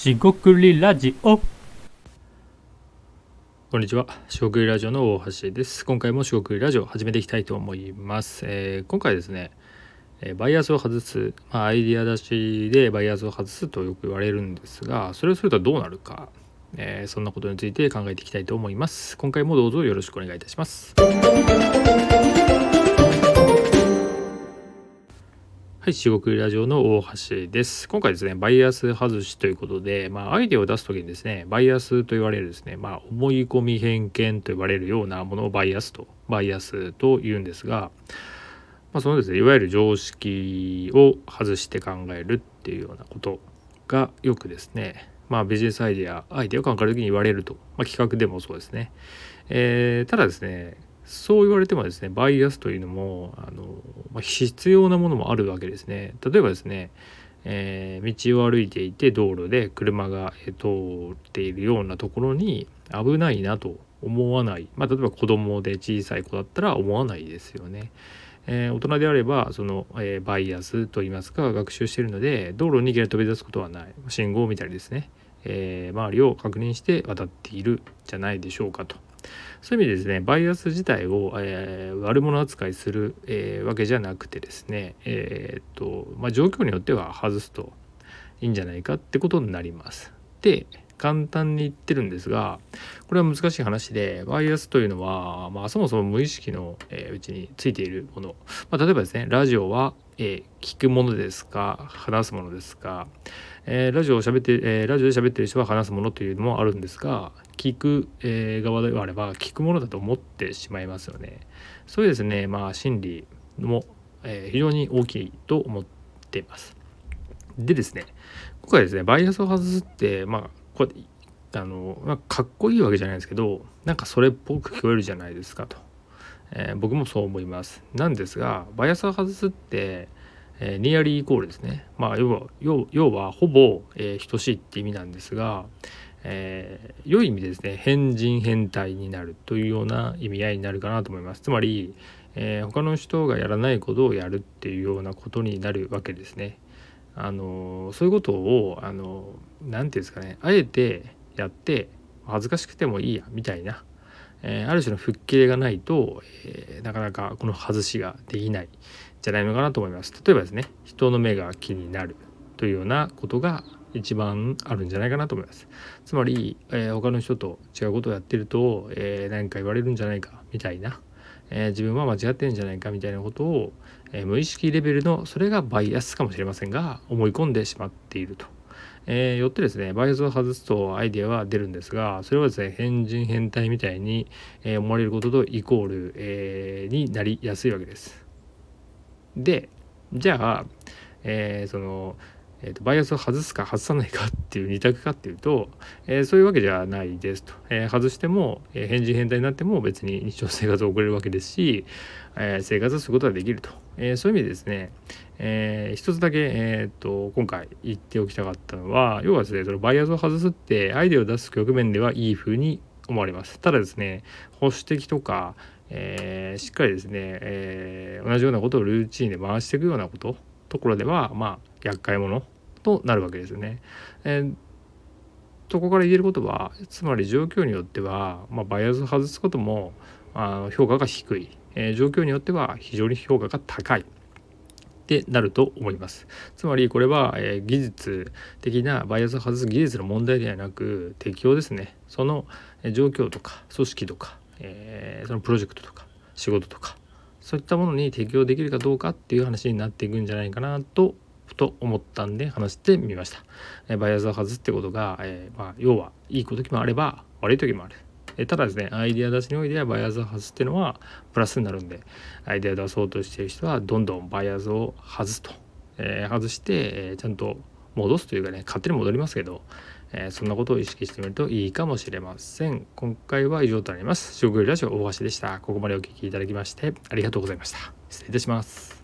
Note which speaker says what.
Speaker 1: しごくりラジオ
Speaker 2: こんにちは。四国ラジオの大橋です。今回も四国ラジオ始めていきたいと思います。えー今回ですね、えバイアスを外す、まあ、アイディア出しでバイアスを外すとよく言われるんですが、それをするとどうなるか、えーそんなことについて考えていきたいと思います。今回もどうぞよろしくお願いいたします。はい、四国ラジオの大橋です。今回ですね、バイアス外しということで、まあ、アイデアを出すときにですね、バイアスと言われるですね、まあ、思い込み偏見と言われるようなものをバイアスと、バイアスと言うんですが、まあ、そのですね、いわゆる常識を外して考えるっていうようなことがよくですね、まあ、ビジネスアイデア、アイデアを考えるときに言われると、まあ、企画でもそうですね。えーただですね、そう言われてもですねバイアスというのもあの、まあ、必要なものもあるわけですね。例えばですね、えー道を歩いていて道路で車が通っているようなところに危ないなと思わない、まあ、例えば子供で小さい子だったら思わないですよね。えー大人であればその、えーバイアスといいますか学習しているので道路にいきなり飛び出すことはない。信号を見たりですね、えー周りを確認して渡っているじゃないでしょうかと。そういう意味でですねバイアス自体を、えー悪者扱いする、えーわけじゃなくてですねえーっとまあ状況によっては外すといいんじゃないかってことになります。で簡単に言ってるんですがこれは難しい話でバイアスというのは、まあ、そもそも無意識の、うちについているもの、まあ、例えばですねラジオは、えー聞くものですか話すものですか、えーラジオを喋って、えーラジオで喋ってる人は話すものというのもあるんですが聞く、え側であれば聞くものだと思ってしまいますよね。そういうですねまあ心理も、え非常に大きいと思っています。でですね今回ですねバイアスを外すってまあこれあの、まあ、かっこいいわけじゃないですけどなんかそれっぽく聞こえるじゃないですかと、えー僕もそう思います。なんですがバイアスを外すって、えーニアリーイコールですね。まあ要は要はほぼ、えー等しいって意味なんですが、えー良い意味でですね変人変態になるというような意味合いになるかなと思います。つまり、えー他の人がやらないことをやるっていうようなことになるわけですね。あのそういうことをあのなんていうんですかねあえてやって恥ずかしくてもいいやみたいな、えーある種の吹っ切れがないと、えーなかなかこの外しができないんじゃないのかなと思います例えばですね人の目が気になるというようなことが一番あるんじゃないかなと思いますつまり、えー他の人と違うことをやってると、えー何か言われるんじゃないかみたいな、えー自分は間違ってるんじゃないかみたいなことを、え無意識レベルのそれがバイアスかもしれませんが思い込んでしまっていると。えーよってですねバイアスを外すとアイデアは出るんですがそれはですね変人変態みたいに、え思われることとイコール、えーになりやすいわけです。でじゃあ、えーその、えーとバイアスを外すか外さないかっていう二択かっていうと、えーそういうわけじゃないですと、えー外しても、えー変人変態になっても別に日常生活を送れるわけですし、えー生活することができると、えーそういう意味でですね、えー一つだけ、えー、と今回言っておきたかったのは要はですねそのバイアスを外すってアイデアを出す局面ではいい風に思われます。ただですね保守的とか、えーしっかりですね、えー同じようなことをルーチンで回していくようなことところではまあ厄介者となるわけですよね。えーそこから言えることはつまり状況によっては、まあ、バイアスを外すこともあ評価が低い、えー状況によっては非常に評価が高いってなると思います。つまりこれは、えー技術的なバイアスを外す技術の問題ではなく適用ですね。その状況とか組織とか、えーそのプロジェクトとか仕事とかそういったものに適用できるかどうかっていう話になっていくんじゃないかなとふと思ったんで話してみました。えバイアスを外すってことが、えーまあ、要はいい時もあれば悪い時もある。えただですねアイデア出しにおいてはバイアスを外すっていうのはプラスになるんでアイデア出そうとしている人はどんどんバイアスを外すと、えー外して、えーちゃんと戻すというかね勝手に戻りますけど、えーそんなことを意識してみるといいかもしれません。今回は以上となります。食料ラジオ大橋でした。ここまでお聞きいただきましてありがとうございました。失礼いたします。